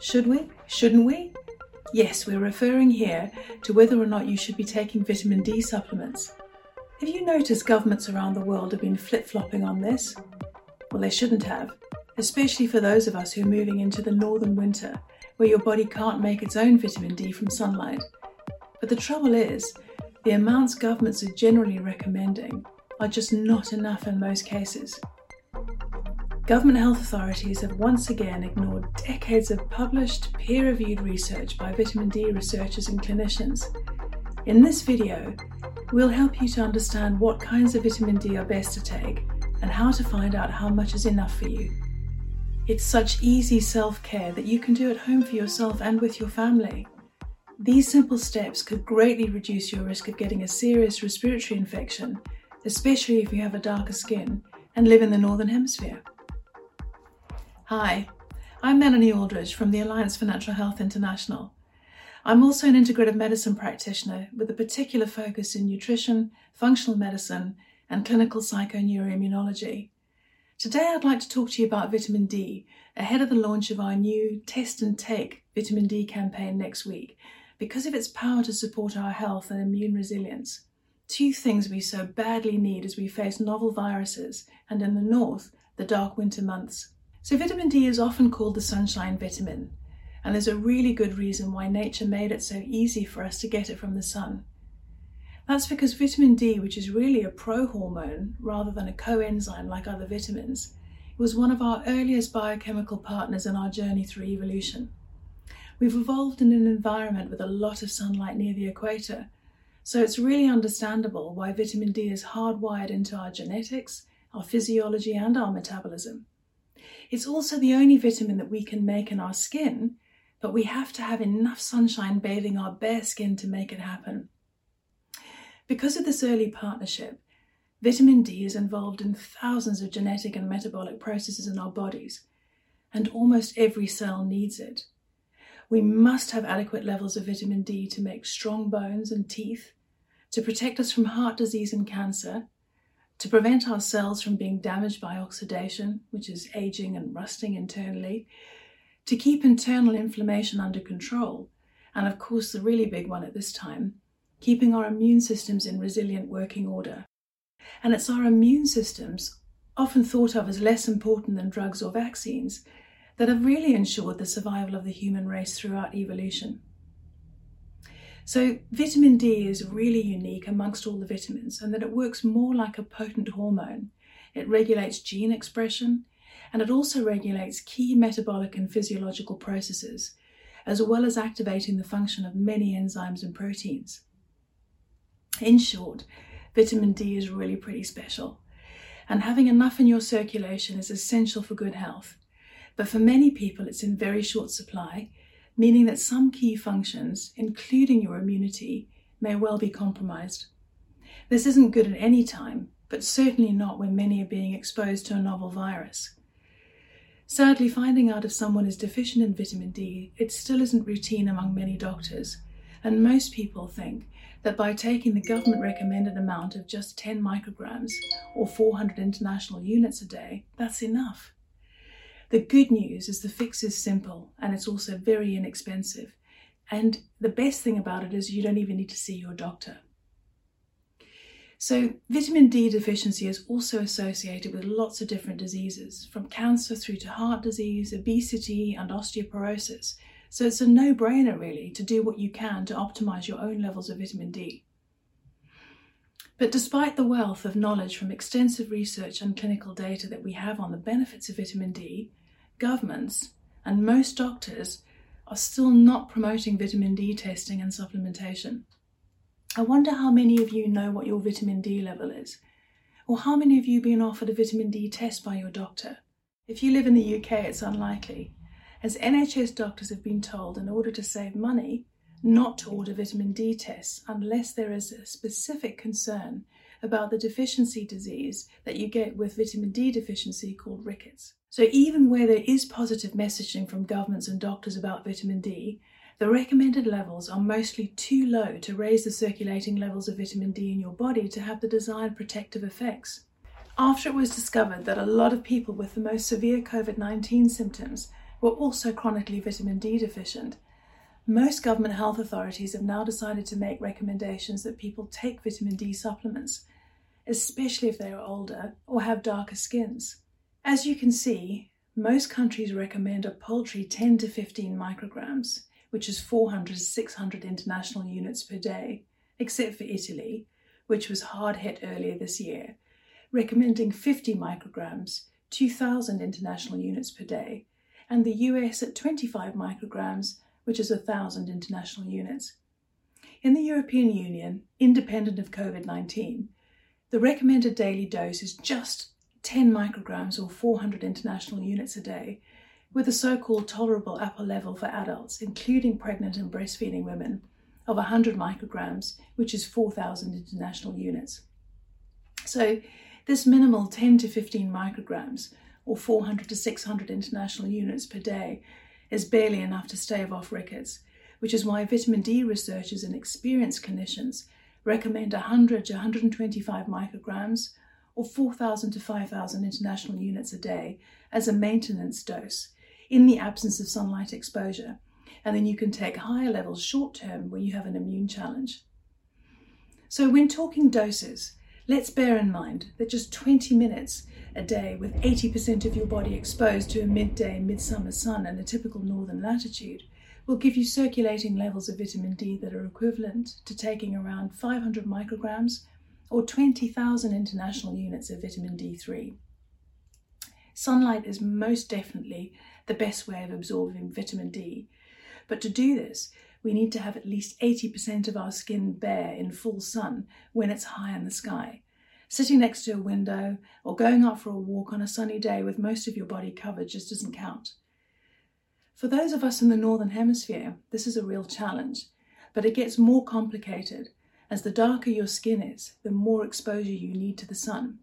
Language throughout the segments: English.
Should we? Shouldn't we? Yes, we're referring here to whether or not you should be taking vitamin D supplements. Have you noticed governments around the world have been flip flopping on this? Well, they shouldn't have, especially for those of us who are moving into the northern winter where your body can't make its own vitamin D from sunlight. But the trouble is, the amounts governments are generally recommending are just not enough in most cases. Government health authorities have once again ignored decades of published, peer reviewed research by vitamin D researchers and clinicians. In this video, we'll help you to understand what kinds of vitamin D are best to take and how to find out how much is enough for you. It's such easy self care that you can do at home for yourself and with your family. These simple steps could greatly reduce your risk of getting a serious respiratory infection, especially if you have a darker skin and live in the Northern Hemisphere. Hi, I'm Melanie Aldridge from the Alliance for Natural Health International. I'm also an integrative medicine practitioner with a particular focus in nutrition, functional medicine, and clinical psychoneuroimmunology. Today, I'd like to talk to you about vitamin D ahead of the launch of our new Test and Take vitamin D campaign next week because of its power to support our health and immune resilience. Two things we so badly need as we face novel viruses and, in the north, the dark winter months. So, vitamin D is often called the sunshine vitamin, and there's a really good reason why nature made it so easy for us to get it from the sun. That's because vitamin D, which is really a prohormone rather than a coenzyme like other vitamins, was one of our earliest biochemical partners in our journey through evolution. We've evolved in an environment with a lot of sunlight near the equator, so it's really understandable why vitamin D is hardwired into our genetics, our physiology, and our metabolism. It's also the only vitamin that we can make in our skin, but we have to have enough sunshine bathing our bare skin to make it happen. Because of this early partnership, vitamin D is involved in thousands of genetic and metabolic processes in our bodies, and almost every cell needs it. We must have adequate levels of vitamin D to make strong bones and teeth, to protect us from heart disease and cancer, to prevent our cells from being damaged by oxidation, which is aging and rusting internally, to keep internal inflammation under control, and of course, the really big one at this time, keeping our immune systems in resilient working order. And it's our immune systems, often thought of as less important than drugs or vaccines, that have really ensured the survival of the human race throughout evolution. So, vitamin D is really unique amongst all the vitamins, and that it works more like a potent hormone. It regulates gene expression, and it also regulates key metabolic and physiological processes, as well as activating the function of many enzymes and proteins. In short, vitamin D is really pretty special, and having enough in your circulation is essential for good health. But for many people, it's in very short supply, meaning that some key functions, including your immunity, may well be compromised. This isn't good at any time, but certainly not when many are being exposed to a novel virus. Sadly, finding out if someone is deficient in vitamin D, it still isn't routine among many doctors, and most people think that by taking the government recommended amount of just 10 micrograms or 400 international units a day, that's enough. The good news is the fix is simple and it's also very inexpensive. And the best thing about it is you don't even need to see your doctor. So, vitamin D deficiency is also associated with lots of different diseases, from cancer through to heart disease, obesity, and osteoporosis. So it's a no brainer, really, to do what you can to optimize your own levels of vitamin D. But despite the wealth of knowledge from extensive research and clinical data that we have on the benefits of vitamin D, governments and most doctors are still not promoting vitamin D testing and supplementation. I wonder how many of you know what your vitamin D level is, or how many of you have been offered a vitamin D test by your doctor. If you live in the UK, it's unlikely, as NHS doctors have been told in order to save money not to order vitamin D tests unless there is a specific concern about the deficiency disease that you get with vitamin D deficiency called rickets. So, even where there is positive messaging from governments and doctors about vitamin D, the recommended levels are mostly too low to raise the circulating levels of vitamin D in your body to have the desired protective effects. After it was discovered that a lot of people with the most severe COVID 19 symptoms were also chronically vitamin D deficient. Most government health authorities have now decided to make recommendations that people take vitamin D supplements, especially if they are older or have darker skins. As you can see, most countries recommend a paltry 10 to 15 micrograms, which is 400 to 600 international units per day, except for Italy, which was hard hit earlier this year, recommending 50 micrograms, 2,000 international units per day, and the US at 25 micrograms, which is 1,000 international units. In the European Union, independent of COVID 19, the recommended daily dose is just 10 micrograms or 400 international units a day, with a so called tolerable upper level for adults, including pregnant and breastfeeding women, of 100 micrograms, which is 4,000 international units. So, this minimal 10 to 15 micrograms, or 400 to 600 international units per day, is barely enough to stave off rickets, which is why vitamin D researchers and experienced clinicians recommend 100 to 125 micrograms or 4,000 to 5,000 international units a day as a maintenance dose in the absence of sunlight exposure. And then you can take higher levels short term when you have an immune challenge. So, when talking doses, let's bear in mind that just 20 minutes a day with 80% of your body exposed to a midday midsummer sun and a typical northern latitude will give you circulating levels of vitamin D that are equivalent to taking around 500 micrograms or 20,000 international units of vitamin D3. Sunlight is most definitely the best way of absorbing vitamin D, but to do this, we need to have at least 80% of our skin bare in full sun when it's high in the sky. Sitting next to a window or going out for a walk on a sunny day with most of your body covered just doesn't count. For those of us in the Northern Hemisphere, this is a real challenge, but it gets more complicated as the darker your skin is, the more exposure you need to the sun.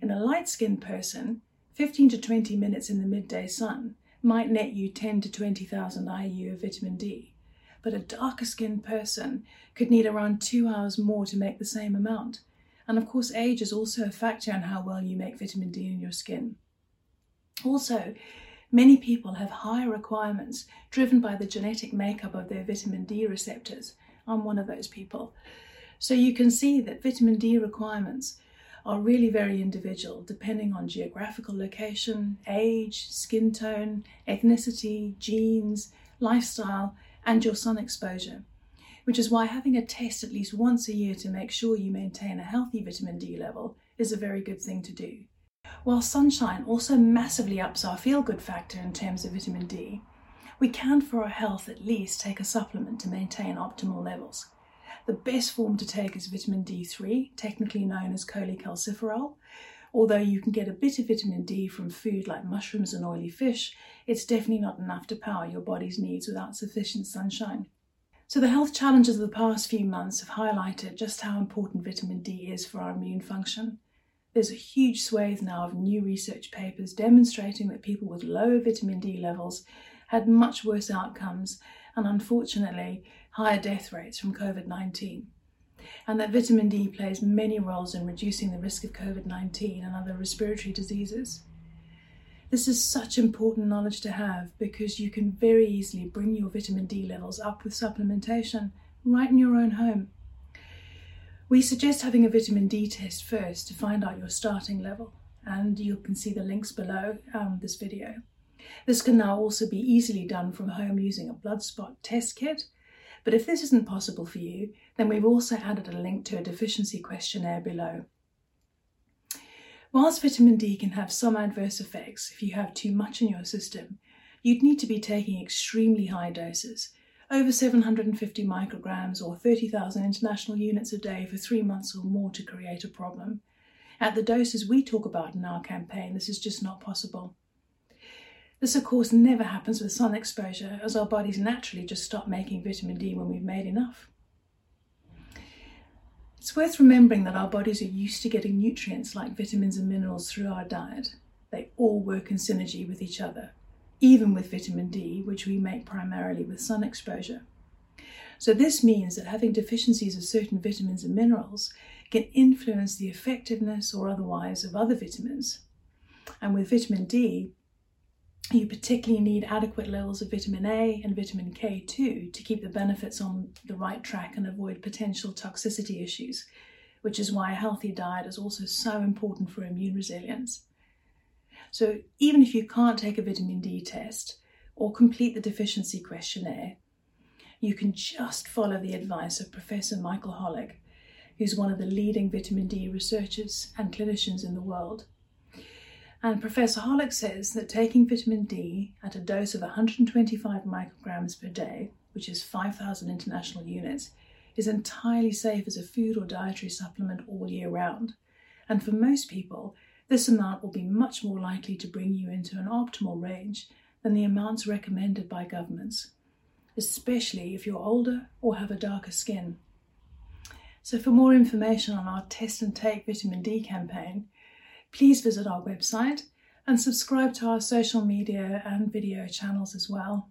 In a light skinned person, 15 to 20 minutes in the midday sun might net you 10 to 20,000 IU of vitamin D, but a darker skinned person could need around two hours more to make the same amount. And of course, age is also a factor in how well you make vitamin D in your skin. Also, many people have higher requirements driven by the genetic makeup of their vitamin D receptors. I'm one of those people. So you can see that vitamin D requirements are really very individual depending on geographical location, age, skin tone, ethnicity, genes, lifestyle, and your sun exposure. Which is why having a test at least once a year to make sure you maintain a healthy vitamin D level is a very good thing to do. While sunshine also massively ups our feel good factor in terms of vitamin D, we can, for our health, at least take a supplement to maintain optimal levels. The best form to take is vitamin D3, technically known as cholecalciferol. Although you can get a bit of vitamin D from food like mushrooms and oily fish, it's definitely not enough to power your body's needs without sufficient sunshine. So, the health challenges of the past few months have highlighted just how important vitamin D is for our immune function. There's a huge swathe now of new research papers demonstrating that people with lower vitamin D levels had much worse outcomes and unfortunately higher death rates from COVID 19. And that vitamin D plays many roles in reducing the risk of COVID 19 and other respiratory diseases. This is such important knowledge to have because you can very easily bring your vitamin D levels up with supplementation right in your own home. We suggest having a vitamin D test first to find out your starting level, and you can see the links below um, this video. This can now also be easily done from home using a blood spot test kit. But if this isn't possible for you, then we've also added a link to a deficiency questionnaire below. Whilst vitamin D can have some adverse effects if you have too much in your system, you'd need to be taking extremely high doses, over 750 micrograms or 30,000 international units a day for three months or more to create a problem. At the doses we talk about in our campaign, this is just not possible. This, of course, never happens with sun exposure, as our bodies naturally just stop making vitamin D when we've made enough. It's worth remembering that our bodies are used to getting nutrients like vitamins and minerals through our diet. They all work in synergy with each other, even with vitamin D, which we make primarily with sun exposure. So, this means that having deficiencies of certain vitamins and minerals can influence the effectiveness or otherwise of other vitamins. And with vitamin D, You particularly need adequate levels of vitamin A and vitamin K2 to keep the benefits on the right track and avoid potential toxicity issues, which is why a healthy diet is also so important for immune resilience. So, even if you can't take a vitamin D test or complete the deficiency questionnaire, you can just follow the advice of Professor Michael Holick, who's one of the leading vitamin D researchers and clinicians in the world. And Professor Holick says that taking vitamin D at a dose of 125 micrograms per day, which is 5,000 international units, is entirely safe as a food or dietary supplement all year round. And for most people, this amount will be much more likely to bring you into an optimal range than the amounts recommended by governments, especially if you're older or have a darker skin. So, for more information on our Test and Take Vitamin D campaign, please visit our website and subscribe to our social media and video channels as well.